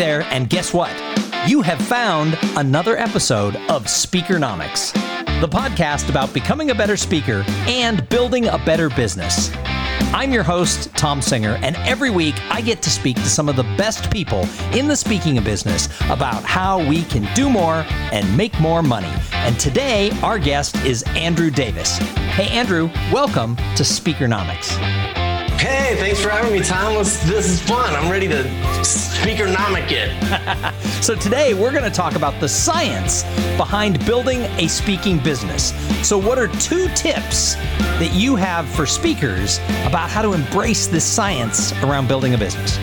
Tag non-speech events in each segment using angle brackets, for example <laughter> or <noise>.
there, and guess what? You have found another episode of Speakernomics, the podcast about becoming a better speaker and building a better business. I'm your host, Tom Singer, and every week I get to speak to some of the best people in the speaking business about how we can do more and make more money. And today, our guest is Andrew Davis. Hey, Andrew, welcome to Speakernomics. Hey, thanks for having me, Tom. This is fun. I'm ready to speakernomic it. <laughs> so today we're going to talk about the science behind building a speaking business. So what are two tips that you have for speakers about how to embrace this science around building a business?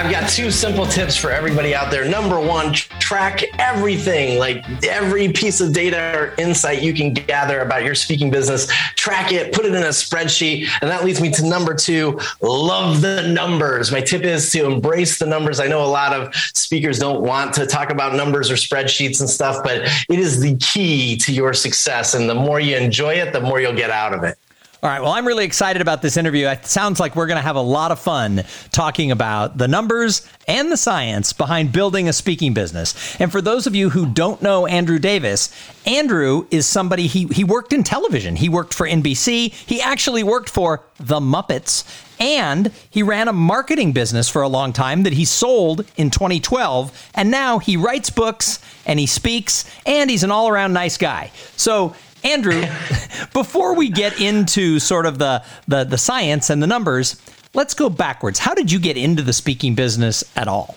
I've got two simple tips for everybody out there. Number one, track everything, like every piece of data or insight you can gather about your speaking business, track it, put it in a spreadsheet. And that leads me to number two, love the numbers. My tip is to embrace the numbers. I know a lot of speakers don't want to talk about numbers or spreadsheets and stuff, but it is the key to your success. And the more you enjoy it, the more you'll get out of it. All right. Well, I'm really excited about this interview. It sounds like we're going to have a lot of fun talking about the numbers and the science behind building a speaking business. And for those of you who don't know Andrew Davis, Andrew is somebody he he worked in television. He worked for NBC. He actually worked for The Muppets and he ran a marketing business for a long time that he sold in 2012 and now he writes books and he speaks and he's an all-around nice guy. So Andrew, <laughs> before we get into sort of the, the, the science and the numbers, let's go backwards. How did you get into the speaking business at all?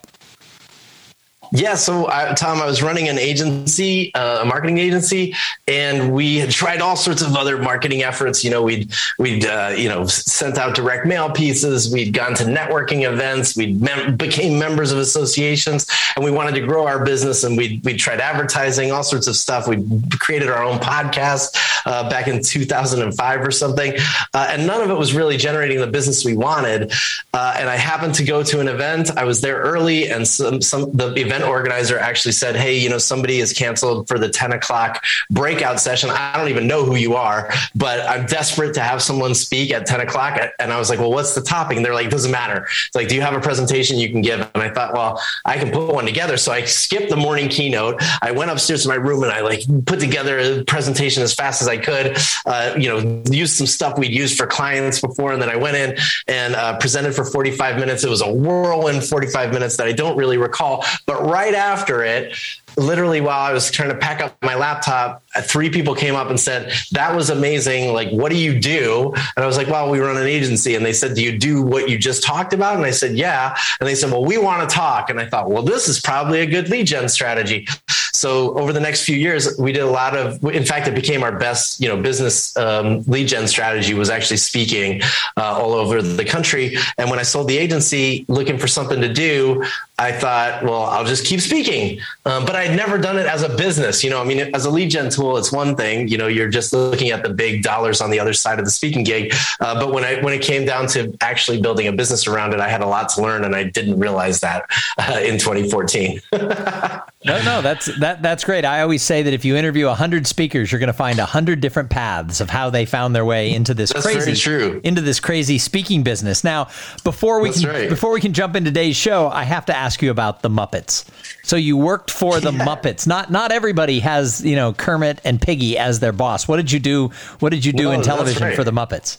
Yeah, so uh, Tom, I was running an agency, uh, a marketing agency, and we had tried all sorts of other marketing efforts. You know, we'd we'd uh, you know sent out direct mail pieces, we'd gone to networking events, we mem- became members of associations, and we wanted to grow our business. And we we tried advertising, all sorts of stuff. We created our own podcast uh, back in 2005 or something, uh, and none of it was really generating the business we wanted. Uh, and I happened to go to an event. I was there early, and some some the event event organizer actually said, Hey, you know, somebody is canceled for the 10 o'clock breakout session. I don't even know who you are, but I'm desperate to have someone speak at 10 o'clock. And I was like, Well, what's the topic? And they're like, Doesn't matter. It's like, Do you have a presentation you can give? And I thought, Well, I can put one together. So I skipped the morning keynote. I went upstairs to my room and I like put together a presentation as fast as I could, uh, you know, used some stuff we'd used for clients before. And then I went in and uh, presented for 45 minutes. It was a whirlwind 45 minutes that I don't really recall, but right after it, literally while I was trying to pack up my laptop, three people came up and said, That was amazing. Like, what do you do? And I was like, Well, we run an agency. And they said, Do you do what you just talked about? And I said, Yeah. And they said, Well, we want to talk. And I thought, Well, this is probably a good lead gen strategy. So over the next few years, we did a lot of. In fact, it became our best, you know, business um, lead gen strategy was actually speaking uh, all over the country. And when I sold the agency, looking for something to do, I thought, well, I'll just keep speaking. Um, but I'd never done it as a business. You know, I mean, as a lead gen tool, it's one thing. You know, you're just looking at the big dollars on the other side of the speaking gig. Uh, but when I when it came down to actually building a business around it, I had a lot to learn, and I didn't realize that uh, in 2014. <laughs> No, no, that's that that's great. I always say that if you interview hundred speakers, you're going to find hundred different paths of how they found their way into this that's crazy true. into this crazy speaking business. Now, before we that's can right. before we can jump into today's show, I have to ask you about the Muppets. So you worked for the <laughs> Yeah. Muppets. Not not everybody has you know Kermit and Piggy as their boss. What did you do? What did you do No, in television right. for the Muppets?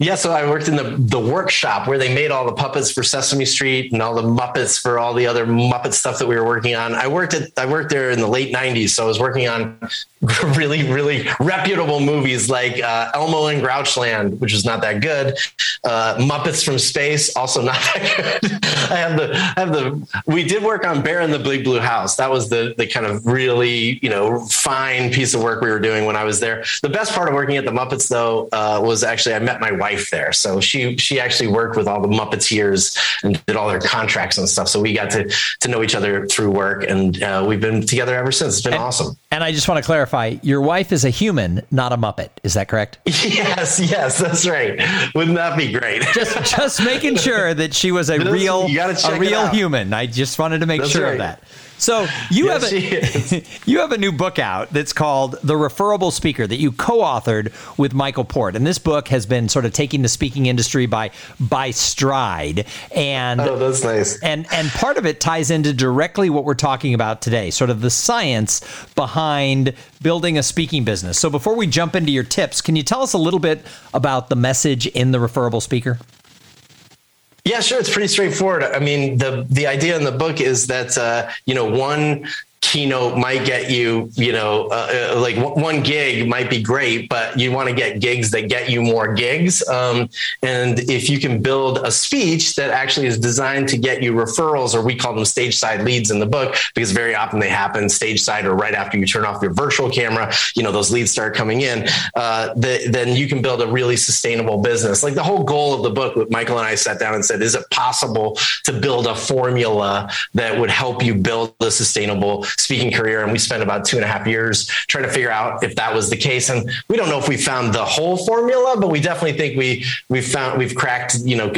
Yeah, so I worked in the the workshop where they made all the puppets for Sesame Street and all the Muppets for all the other Muppet stuff that we were working on. I worked at I worked there in the late '90s, so I was working on <laughs> really really reputable movies like uh, Elmo in Grouchland, which was not that good. Uh, Muppets from Space, also <laughs> not that good. I have the I have the. We did work on Bear in the Big Blue House. That was the the kind of really you know fine piece of work we were doing when I was there. The best part of working at the Muppets though uh, was actually I met my wife wife there. So she she actually worked with all the Muppeteers and did all their contracts and stuff. So we got to to know each other through work, and uh, we've been together ever since. It's been and, awesome. And I just want to clarify: your wife is a human, not a Muppet. Is that correct? <laughs> Yes, yes, that's right. Wouldn't that be great? <laughs> just just making sure that she was a real a real human. I just wanted to make that's sure right. of that. So you yes, have a <laughs> you have a new book out that's called The Referable Speaker that you co-authored with Michael Port, and this book has been sort of taking the speaking industry by by stride. And oh, that's nice. And and part of it ties into directly what we're talking about today, sort of the science behind building a speaking business. So before we jump into your tips, can you tell us a little bit about the message in the Referable Speaker? Yeah, sure. It's pretty straightforward. I mean, the the idea in the book is that uh, you know one keynote might get you, you know, uh, uh like one gig might be great, but you want to get gigs that get you more gigs. Um, and if you can build a speech that actually is designed to get you referrals, or we call them stage side leads in the book, because very often they happen stage side or right after you turn off your virtual camera, you know, those leads start coming in, uh, the, then you can build a really sustainable business. Like the whole goal of the book, with Michael and I sat down and said, is it possible to build a formula that would help you build a sustainable speaking career. And we spent about two and a half years trying to figure out if that was the case. And we don't know if we found the whole formula, but we definitely think we we've found we've cracked you know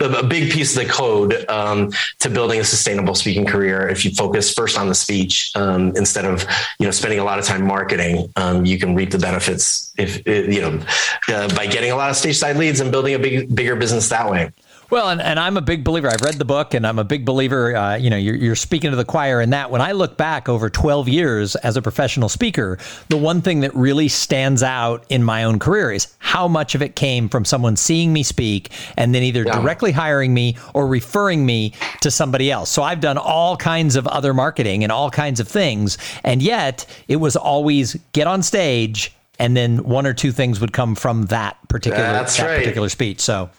a, big piece of the code um, to building a sustainable speaking career. If you focus first on the speech um, instead of you know spending a lot of time marketing, um, you can reap the benefits if you know uh, by getting a lot of stage side leads and building a big bigger business that way. Well, and, and I'm a big believer. I've read the book, and I'm a big believer. Uh, you know, you're, you're speaking to the choir in that. When I look back over 12 years as a professional speaker, the one thing that really stands out in my own career is how much of it came from someone seeing me speak and then either yeah. directly hiring me or referring me to somebody else. So I've done all kinds of other marketing and all kinds of things, and yet it was always get on stage, and then one or two things would come from that particular that right. particular speech. So.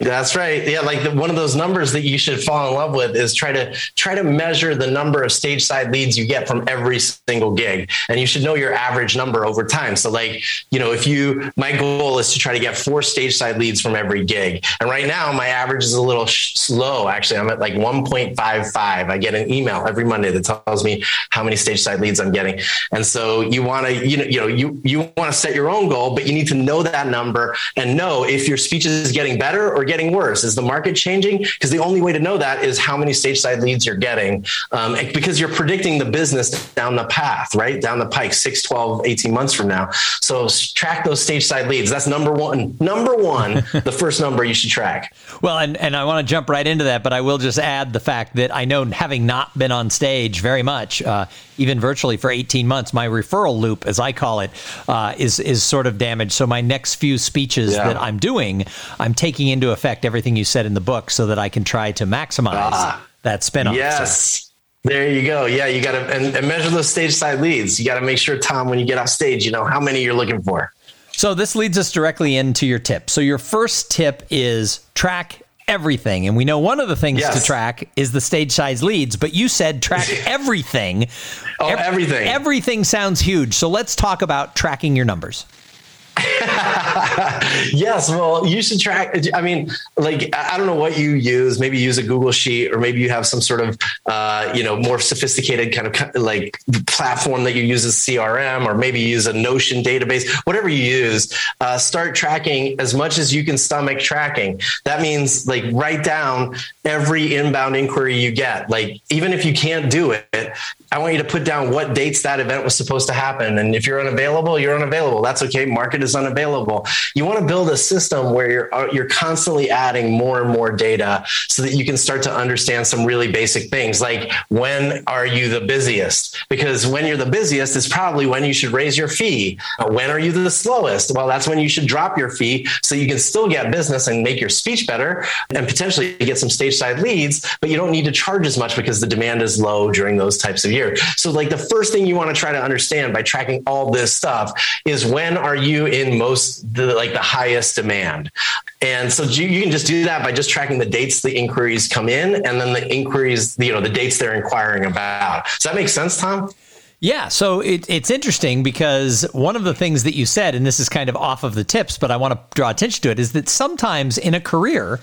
That's right. Yeah, like the, one of those numbers that you should fall in love with is try to try to measure the number of stage side leads you get from every single gig, and you should know your average number over time. So, like you know, if you my goal is to try to get four stage side leads from every gig, and right now my average is a little sh- slow. Actually, I'm at like 1.55. I get an email every Monday that tells me how many stage side leads I'm getting, and so you want to you know you know you you want to set your own goal, but you need to know that number and know if your speech is getting better or getting worse? Is the market changing? Because the only way to know that is how many stage side leads you're getting um, because you're predicting the business down the path, right? Down the pike, 6, 12, 18 months from now. So track those stage side leads. That's number one. Number one, <laughs> the first number you should track. Well, and, and I want to jump right into that, but I will just add the fact that I know having not been on stage very much, uh, even virtually for 18 months, my referral loop, as I call it, uh, is is sort of damaged. So my next few speeches yeah. that I'm doing, I'm taking into effect everything you said in the book so that I can try to maximize ah, that spinoff. Yes. So. There you go. Yeah, you got to and, and measure those stage side leads. You got to make sure, Tom, when you get off stage, you know how many you're looking for. So this leads us directly into your tip. So your first tip is track everything. And we know one of the things yes. to track is the stage size leads, but you said track <laughs> everything. oh, everything. Everything sounds huge. So let's talk about tracking your numbers. <laughs> yes, well, you should track. I mean, like I don't know what you use. Maybe use a Google Sheet, or maybe you have some sort of, uh, you know, more sophisticated kind of like platform that you use as CRM, or maybe use a Notion database. Whatever you use, uh, start tracking as much as you can stomach tracking. That means like write down every inbound inquiry you get. Like even if you can't do it, I want you to put down what dates that event was supposed to happen. And if you're unavailable, you're unavailable. That's okay. Market is unavailable. You want to build a system where you're uh, you're constantly adding more and more data so that you can start to understand some really basic things like when are you the busiest? Because when you're the busiest is probably when you should raise your fee. When are you the slowest? Well, that's when you should drop your fee so you can still get business and make your speech better and potentially get some stage side leads, but you don't need to charge as much because the demand is low during those types of years. So like the first thing you want to try to understand by tracking all this stuff is when are you in most the like the highest demand. And so you, you can just do that by just tracking the dates the inquiries come in and then the inquiries, you know, the dates they're inquiring about. Does that make sense, Tom? Yeah, so it, it's interesting because one of the things that you said, and this is kind of off of the tips, but I want to draw attention to it, is that sometimes in a career,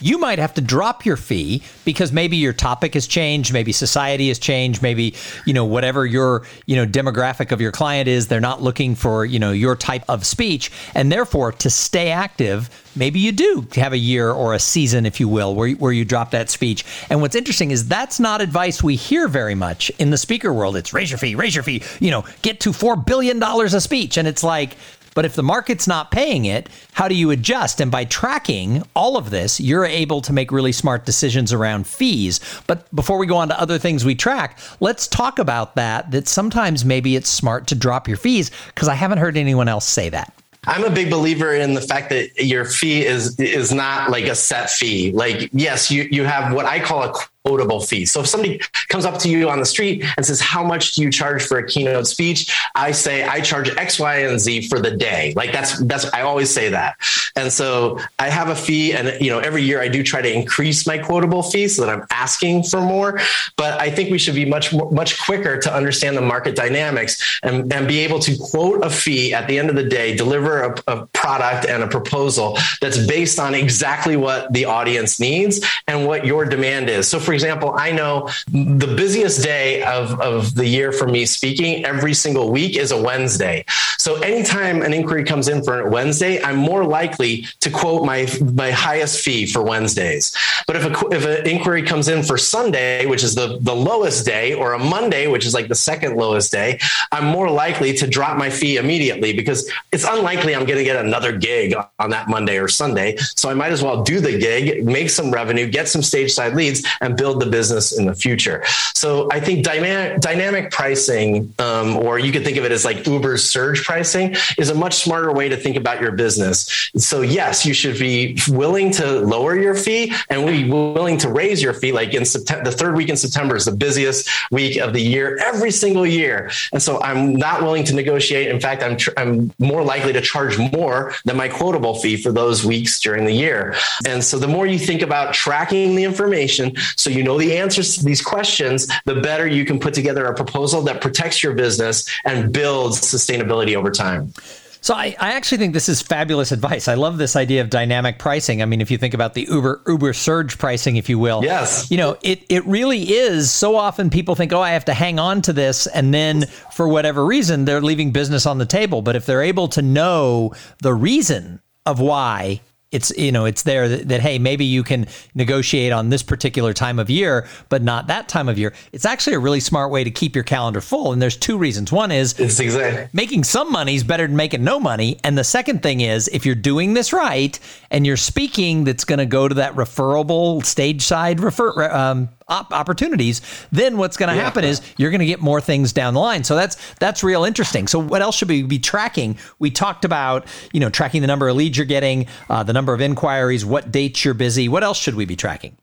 you might have to drop your fee because maybe your topic has changed, maybe society has changed, maybe you know whatever your you know demographic of your client is, they're not looking for you know your type of speech, and therefore to stay active, maybe you do have a year or a season, if you will, where where you drop that speech. And what's interesting is that's not advice we hear very much in the speaker world. It's raise your fee, raise your fee, you know, get to four billion dollars a speech, and it's like but if the market's not paying it, how do you adjust? And by tracking all of this, you're able to make really smart decisions around fees. But before we go on to other things we track, let's talk about that. That sometimes maybe it's smart to drop your fees because I haven't heard anyone else say that. I'm a big believer in the fact that your fee is is not like a set fee. Like yes, you you have what I call a quotable fee. So if somebody comes up to you on the street and says, How much do you charge for a keynote speech? I say, I charge X, Y, and Z for the day. Like that's, that's, I always say that. And so I have a fee and, you know, every year I do try to increase my quotable fee so that I'm asking for more. But I think we should be much, much quicker to understand the market dynamics and, and be able to quote a fee at the end of the day, deliver a, a product and a proposal that's based on exactly what the audience needs and what your demand is. So for example, I know the busiest day of, of the year for me speaking every single week is a Wednesday. So anytime an inquiry comes in for a Wednesday, I'm more likely to quote my, my highest fee for Wednesdays. But if, a, if an inquiry comes in for Sunday, which is the, the lowest day, or a Monday, which is like the second lowest day, I'm more likely to drop my fee immediately because it's unlikely I'm going to get another gig on that Monday or Sunday. So I might as well do the gig, make some revenue, get some stage side leads, and build build the business in the future. So I think dynamic, dynamic pricing, um, or you could think of it as like Uber's surge pricing, is a much smarter way to think about your business. So yes, you should be willing to lower your fee and be willing to raise your fee. Like in September, the third week in September is the busiest week of the year every single year. And so I'm not willing to negotiate. In fact, I'm, tr- I'm more likely to charge more than my quotable fee for those weeks during the year. And so the more you think about tracking the information, so you know the answers to these questions, the better you can put together a proposal that protects your business and builds sustainability over time. So I, I actually think this is fabulous advice. I love this idea of dynamic pricing. I mean, if you think about the Uber Uber surge pricing, if you will, yes, you know, it it really is. So often people think, oh, I have to hang on to this, and then for whatever reason, they're leaving business on the table. But if they're able to know the reason of why it's you know it's there that, that, hey maybe you can negotiate on this particular time of year but not that time of year. It's actually a really smart way to keep your calendar full and there's two reasons. One is it's exactly making some money is better than making no money and the second thing is if you're doing this right and you're speaking that's going to go to that referable stage side refer um, op- opportunities, then what's going to yeah. happen is you're going to get more things down the line. So that's that's real interesting. So what else should we be tracking? We talked about you know tracking the number of leads you're getting, uh, the number of inquiries, what dates you're busy. What else should we be tracking?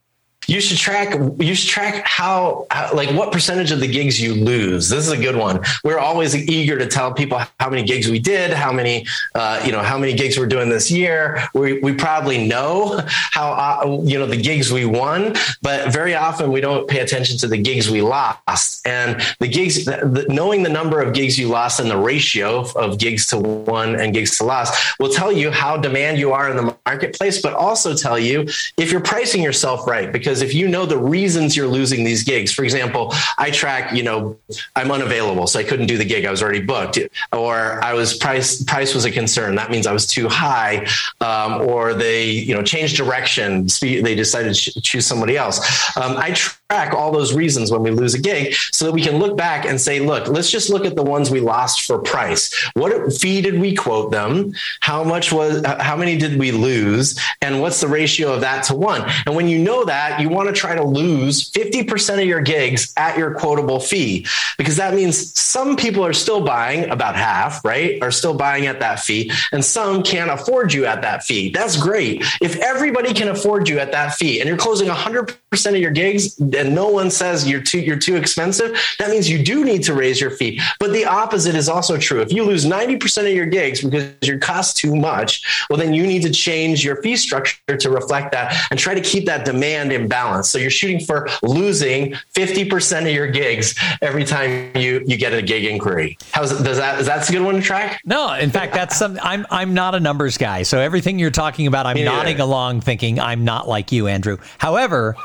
You should track you should track how, how, like what percentage of the gigs you lose. This is a good one. We're always eager to tell people how many gigs we did how many uh, you know how many gigs we're doing this year. We, we probably know how uh, you know the gigs we won but very often we don't pay attention to the gigs we lost. And the gigs the, knowing the number of gigs you lost and the ratio of gigs to won and gigs to lost will tell you how demand you are in the marketplace but also tell you if you're pricing yourself right because because if you know the reasons you're losing these gigs, for example, I track, you know, I'm unavailable, so I couldn't do the gig. I was already booked, or I was price price was a concern. That means I was too high, um, or they, you know, changed direction. They decided to choose somebody else. Um, I track all those reasons when we lose a gig, so that we can look back and say, look, let's just look at the ones we lost for price. What fee did we quote them? How much was? How many did we lose? And what's the ratio of that to one? And when you know that, you want to try to lose 50% of your gigs at your quotable fee, because that means some people are still buying about half, right? Are still buying at that fee, and some can't afford you at that fee. That's great. If everybody can afford you at that fee and you're closing 100% of your gigs and no one says you're too you're too expensive, that means you do need to raise your fee. But the opposite is also true. If you lose 90% of your gigs because your cost too much, well then you need to change your fee structure to reflect that and try to keep that demand in balance. So you're shooting for losing 50% of your gigs every time you you get a gig inquiry. How's does that is that a good one to track? No, in fact that's some I'm I'm not a numbers guy. So everything you're talking about I'm nodding along thinking I'm not like you Andrew. However,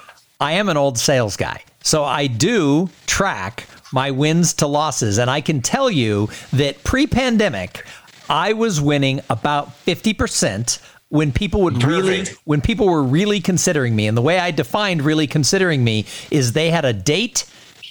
I am an old sales guy. So I do track my wins to losses and I can tell you that pre-pandemic I was winning about 50% when people would Perfect. really when people were really considering me and the way I defined really considering me is they had a date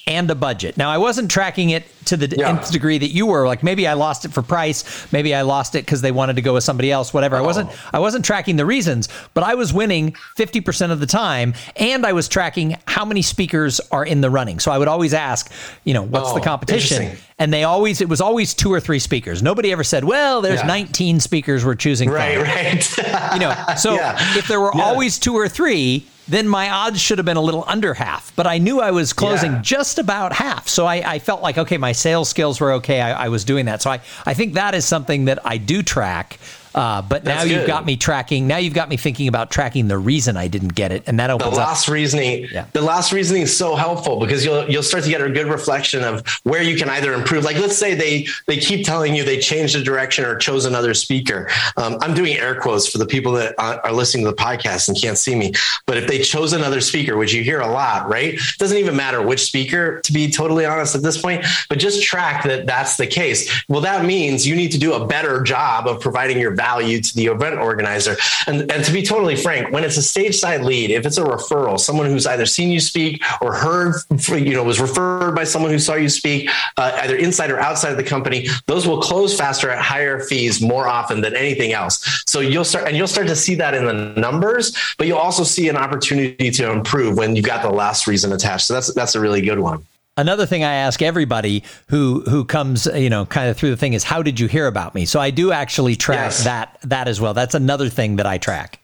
and a budget. Now I wasn't tracking it to the yeah. nth degree that you were. Like maybe I lost it for price, maybe I lost it because they wanted to go with somebody else. Whatever. Oh. I wasn't. I wasn't tracking the reasons, but I was winning fifty percent of the time, and I was tracking how many speakers are in the running. So I would always ask, you know, what's oh, the competition? And they always it was always two or three speakers. Nobody ever said, well, there's yeah. 19 speakers we're choosing right, from. Right, right. <laughs> you know, so yeah. if there were always two or three then my odds should have been a little under half. But I knew I was closing yeah. just about half. So I, I, felt like, okay, my sales skills were okay. I, I, was doing that. So I, I think that is something that I do track. Uh, but That's now you've got me tracking. Now you've got me thinking about tracking the reason I didn't get it, and that opens the last up. reasoning. Yeah. The last reasoning is so helpful because you'll you'll start to get a good reflection of where you can either improve. Like let's say they they keep telling you they changed the direction or chose another speaker. Um, I'm doing air quotes for the people that are listening to the podcast and can't see me. But if they chose another speaker, which you hear a lot, right? It doesn't even matter which speaker, to be totally honest at this point. But just track that that's the case. Well, that means you need to do a better job of providing your value to the event event organizer. And, and to be totally frank, when it's a stage side lead, if it's a referral, someone who's either seen you speak or heard, you know, was referred by someone who saw you speak, uh, either inside or outside of the company, those will close faster at higher fees more often than anything else. So you'll start, and you'll start to see that in the numbers, but you'll also see an opportunity to improve when you've got the last reason attached. So that's, that's a really good one. Another thing I ask everybody who who comes, you know, kind of through the thing is how did you hear about me? So I do actually track yes. that that as well. That's another thing that I track.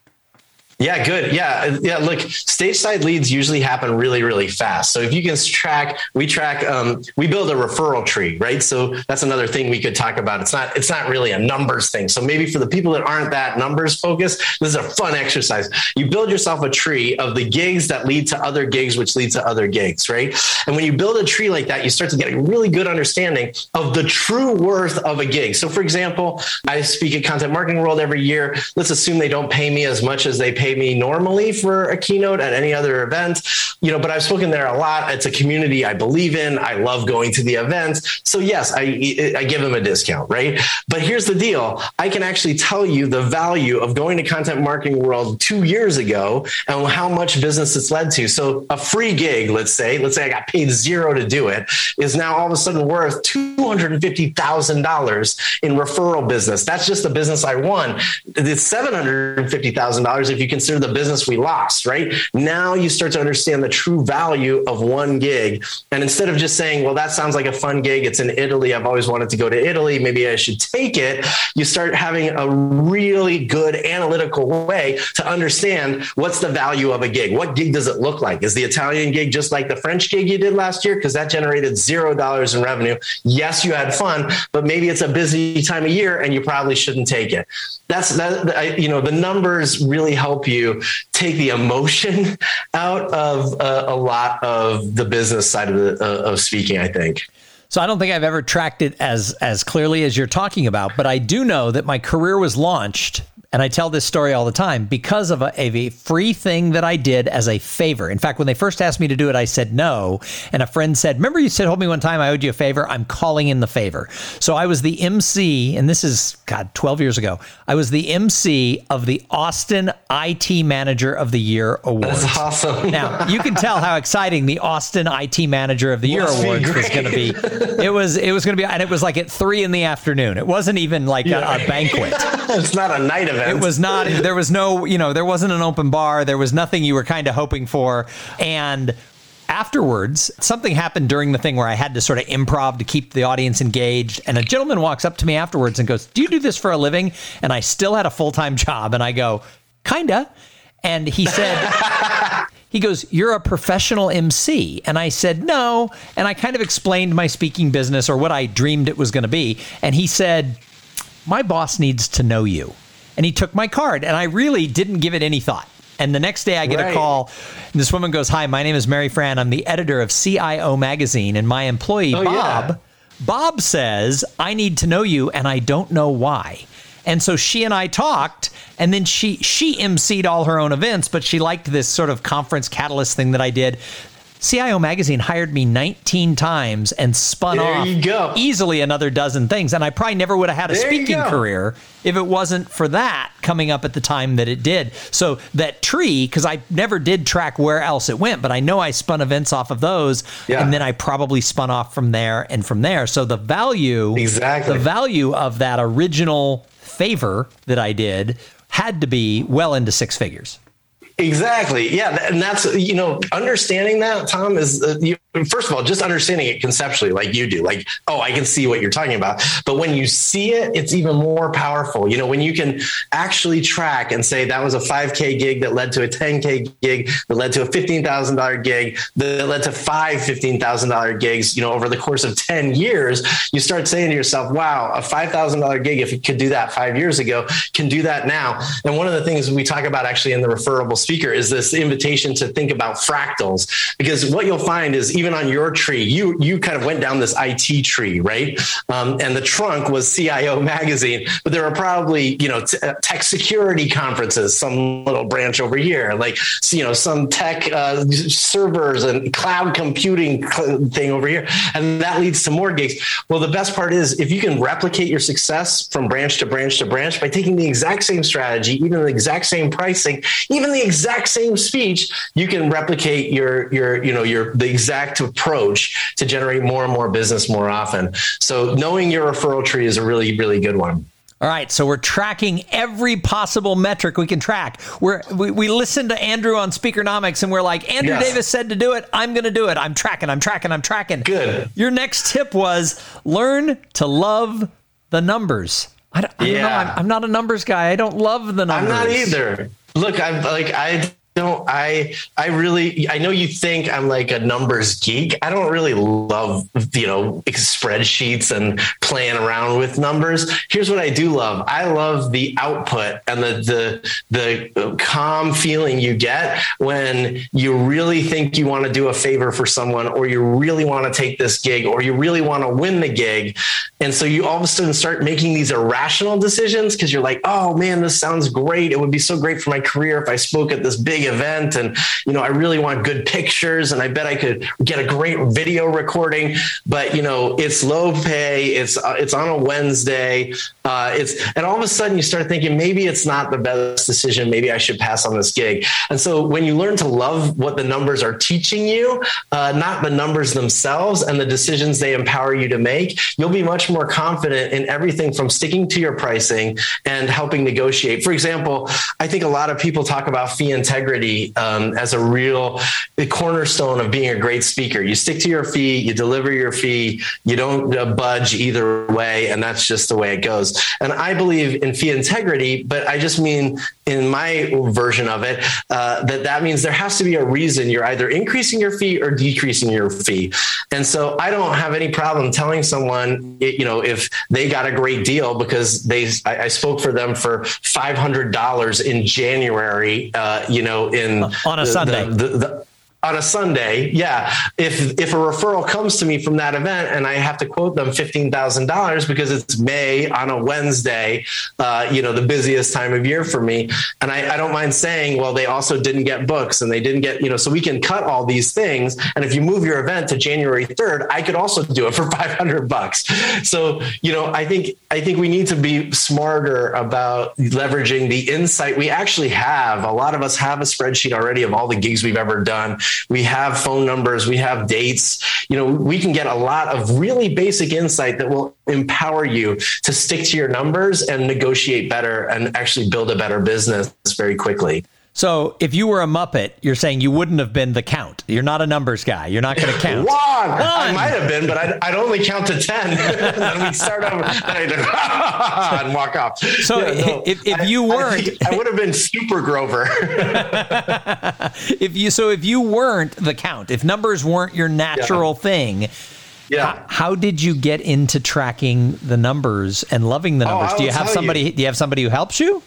Yeah, good. Yeah, yeah. Look, stage side leads usually happen really, really fast. So if you can track, we track, um, we build a referral tree, right? So that's another thing we could talk about. It's not, it's not really a numbers thing. So maybe for the people that aren't that numbers focused, this is a fun exercise. You build yourself a tree of the gigs that lead to other gigs, which lead to other gigs, right? And when you build a tree like that, you start to get a really good understanding of the true worth of a gig. So for example, I speak at Content Marketing World every year. Let's assume they don't pay me as much as they pay pay me normally for a keynote at any other event, you know, but I've spoken there a lot. It's a community I believe in. I love going to the events. So yes, I, I give them a discount, right? But here's the deal. I can actually tell you the value of going to content marketing world two years ago and how much business it's led to. So a free gig, let's say, let's say I got paid zero to do it is now all of a sudden worth $250,000 in referral business. That's just the business I won. It's $750,000 if you consider the business we lost, right? Now you start to understand the true value of one gig. And instead of just saying, well, that sounds like a fun gig, it's in Italy, I've always wanted to go to Italy, maybe I should take it, you start having a really good analytical way to understand what's the value of a gig. What gig does it look like? Is the Italian gig just like the French gig you did last year? Because that generated zero dollars in revenue. Yes, you had fun, but maybe it's a busy time of year and you probably shouldn't take it that's that you know the numbers really help you take the emotion <laughs> out of uh, a lot of the business side of the, uh, of speaking i think. So I don't think I've ever tracked it as as clearly as you're talking about, but I do know that my career was launched And I tell this story all the time because of a, a, free thing that I did as a favor. In fact, when they first asked me to do it, I said no. And a friend said, Remember, you said, Hold me one time, I owed you a favor? I'm calling in the favor. So I was the MC, and this is, God, 12 years ago. I was the MC of the Austin IT Manager of the Year Awards. That's awesome. <laughs> now, you can tell how exciting the Austin IT Manager of the Year Awards was going to be. It was, it was going to be, and it was like at three in the afternoon. It wasn't even like yeah. a, a banquet. <laughs> it's not a night event. It was not. There was no. You know, there wasn't an open bar. There was nothing you were kind of hoping for, and afterwards, something happened during the thing where I had to sort of improv to keep the audience engaged. And a gentleman walks up to me afterwards and goes, Do you do this for a living? And I still had a full time job. And I go, Kinda. And he said, <laughs> He goes, You're a professional MC. And I said, No. And I kind of explained my speaking business or what I dreamed it was going to be. And he said, My boss needs to know you and he took my card and I really didn't give it any thought. And the next day I get right. a call. And this woman goes, Hi, my name is Maryfran. I'm the editor of CIO Magazine. And my employee, oh, Bob, yeah. Bob says, I need to know you and I don't know why. And so she and I talked, and then she she emceed all her own events, but she liked this sort of conference catalyst thing that I did. CIO Magazine hired me 19 times and spun there off easily another dozen things. And I probably never would have had a there speaking career if it wasn't for that coming up at the time that it did. So that tree, because I never did track where else it went, but I know I spun events off of those. Yeah. And then I probably spun off from there and from there. So the value, exactly. the value of that original favor that I did had to be well into six figures. Exactly. Yeah. And that's, you know, understanding that, Tom, is uh, you, first of all, just understanding it conceptually, like you do, like, oh, I can see what you're talking about. But when you see it, it's even more powerful. You know, when you can actually track and say that was a 5K gig that led to a 10K gig that led to a $15,000 gig that led to five $15,000 gigs, you know, over the course of 10 years, you start saying to yourself, wow, a $5,000 gig, if it could do that five years ago, can do that now. And one of the things we talk about actually in the referable speaker is this invitation to think about fractals. Because what you'll find is even on your tree you you kind of went down this IT tree right? Um, and the trunk was CIO magazine but there are probably you know t- uh, tech security conferences some little branch over here like you know some tech uh, servers and cloud computing thing over here. And that leads to more gigs. Well the best part is if you can replicate your success from branch to branch to branch by taking the exact same strategy even the exact same pricing even the exact same speech, you can replicate your your you know your the exact approach to generate more and more business more often. So knowing your referral tree is a really really good one. All right, so we're tracking every possible metric we can track. We're, we we listen to Andrew on Speakernomics, and we're like, Andrew yes. Davis said to do it. I'm going to do it. I'm tracking. I'm tracking. I'm tracking. Good. Your next tip was learn to love the numbers. I don't, I yeah. don't know. I'm, I'm, not a numbers guy. I don't love the numbers. I'm not either. Look, I'm like I don't I I really I know you think I'm like a numbers geek. I don't really love, you know, spreadsheets and playing around with numbers. Here's what I do love. I love the output and the the the calm feeling you get when you really think you want to do a favor for someone or you really want to take this gig or you really want to win the gig. And so you all of a sudden start making these irrational decisions because you're like, "Oh man, this sounds great. It would be so great for my career if I spoke at this big event and you know i really want good pictures and i bet i could get a great video recording but you know it's low pay it's uh, it's on a wednesday uh, it's and all of a sudden you start thinking maybe it's not the best decision maybe i should pass on this gig. And so when you learn to love what the numbers are teaching you uh, not the numbers themselves and the decisions they empower you to make you'll be much more confident in everything from sticking to your pricing and helping negotiate. For example i think a lot of people talk about fee integrity integrity um, as a real cornerstone of being a great speaker. You stick to your fee, you deliver your fee, you don't uh, budge either way, and that's just the way it goes. And I believe in fee integrity, but I just mean in my version of it uh, that that means there has to be a reason you're either increasing your fee or decreasing your fee. And so I don't have any problem telling someone, you know, if they got a great deal because they I, I spoke for them for five hundred dollars in January, uh, you know in on a the, Sunday. The, the, on a Sunday, yeah. If if a referral comes to me from that event and I have to quote them fifteen thousand dollars because it's May on a Wednesday, uh, you know, the busiest time of year for me, and I, I don't mind saying, well, they also didn't get books and they didn't get, you know, so we can cut all these things. And if you move your event to January third, I could also do it for <laughs> five hundred bucks. So you know, I think I think we need to be smarter about leveraging the insight we actually have. A lot of us have a spreadsheet already of all the gigs we've ever done we have phone numbers, we have dates. You know, we can get a lot of really basic insight that will empower you to stick to your numbers and negotiate better and actually build a better business very quickly. So if you were a Muppet, you're saying you wouldn't have been the count. You're not a numbers guy. You're not going to count. One. One. I might have been, but I'd, I'd only count to 10. <laughs> and we'd start over and <laughs> walk off. So yeah, no, if, if you weren't. I, I, would have been super Grover. <laughs> if you So if you weren't the count, if numbers weren't your natural yeah. thing, yeah. How, how, did you get into tracking the numbers and loving the oh, numbers? Oh, do you have somebody? You. Do you have somebody who helps you?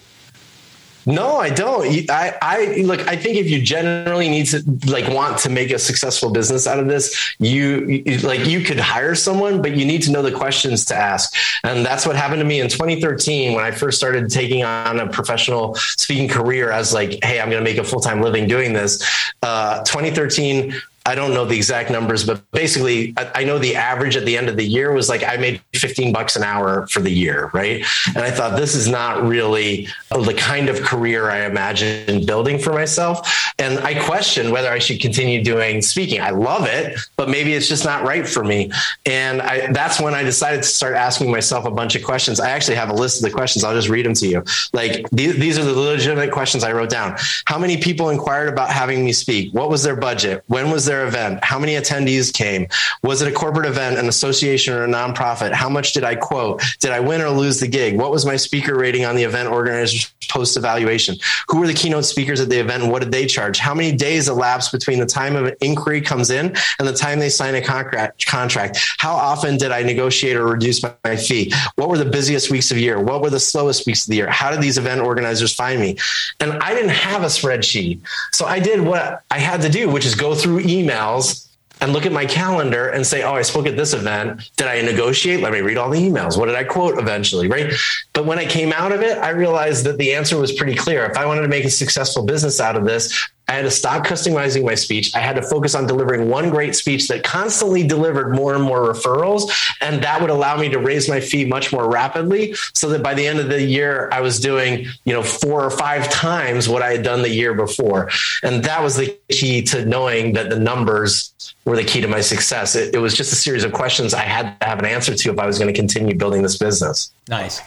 No, I don't. I, I look. I think if you generally need to like want to make a successful business out of this, you like you could hire someone, but you need to know the questions to ask. And that's what happened to me in 2013 when I first started taking on a professional speaking career as like, hey, I'm going to make a full time living doing this. Uh, 2013 I don't know the exact numbers, but basically, I, know the average at the end of the year was like I made 15 bucks an hour for the year, right? And I thought this is not really the kind of career I imagined building for myself. And I questioned whether I should continue doing speaking. I love it, but maybe it's just not right for me. And I, that's when I decided to start asking myself a bunch of questions. I actually have a list of the questions. I'll just read them to you. Like these, these are the legitimate questions I wrote down. How many people inquired about having me speak? What was their budget? When was their their event? How many attendees came? Was it a corporate event, an association, or a nonprofit? How much did I quote? Did I win or lose the gig? What was my speaker rating on the event organizer's post evaluation? Who were the keynote speakers at the event what did they charge? How many days elapsed between the time of an inquiry comes in and the time they sign a contract? Contract. How often did I negotiate or reduce my, my fee? What were the busiest weeks of the year? What were the slowest weeks of the year? How did these event organizers find me? And I didn't have a spreadsheet. So I did what I had to do, which is go through email emails and look at my calendar and say, oh, I spoke at this event. Did I negotiate? Let me read all the emails. What did I quote eventually? Right. But when I came out of it, I realized that the answer was pretty clear. If I wanted to make a successful business out of this, I had to stop customizing my speech. I had to focus on delivering one great speech that constantly delivered more and more referrals. And that would allow me to raise my fee much more rapidly so that by the end of the year, I was doing, you know, four or five times what I had done the year before. And that was the key to knowing that the numbers were the key to my success. It, it was just a series of questions I had to have an answer to if I was going to continue building this business. Nice.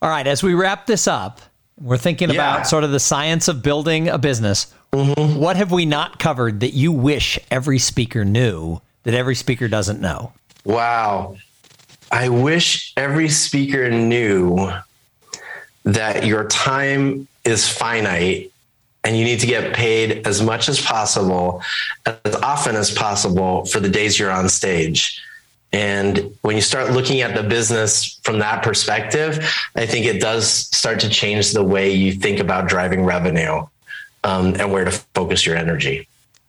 All right. As we wrap this up, we're thinking yeah. about sort of the science of building a business. Mm-hmm. What have we not covered that you wish every speaker knew that every speaker doesn't know? Wow. I wish every speaker knew that your time is finite and you need to get paid as much as possible, as often as possible for the days you're on stage. And when you start looking at the business from that perspective, I think it does start to change the way you think about driving revenue um, and where to focus your energy.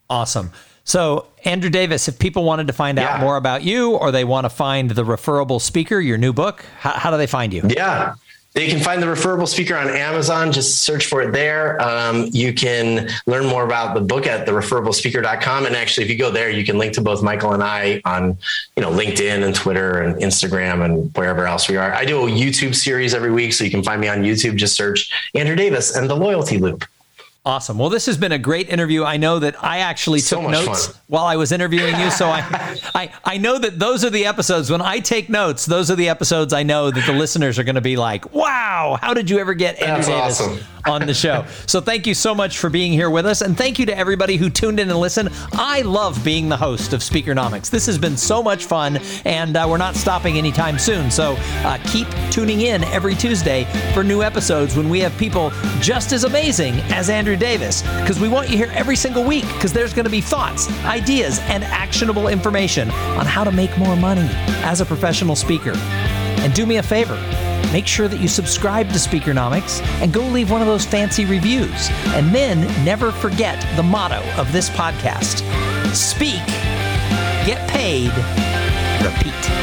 Awesome. So, Andrew Davis, if people wanted to find out more about you or they want to find the referable speaker, your new book, how, how do they find you? Yeah. You can find the referable speaker on Amazon. Just search for it there. Um, you can learn more about the book at thereferablespeaker.com. And actually, if you go there, you can link to both Michael and I on, you know, LinkedIn and Twitter and Instagram and wherever else we are. I do a YouTube series every week, so you can find me on YouTube. Just search Andrew Davis and the Loyalty Loop. Awesome. Well, this has been a great interview. I know that I actually so took notes fun. while I was interviewing you, so I, <laughs> I, I know that those are the episodes. When I take notes, those are the episodes I know that the listeners are going to be like, "Wow, how did you ever get Andrew That's Davis awesome. on the show?" so thank you so much for being here with us, and thank you to everybody who tuned in and listened. I love being the host of Speakernomics. This has been so much fun, and uh, we're not stopping anytime soon. So uh, keep tuning in every Tuesday for new episodes when we have people just as amazing as Andrew. Andrew Davis because we want you here every single week because there's going to be thoughts, ideas, and actionable information on how to make more money as a professional speaker. And do me a favor make sure that you subscribe to Speakernomics and go leave one of those fancy reviews. And then never forget the motto of this podcast Speak, get paid, repeat.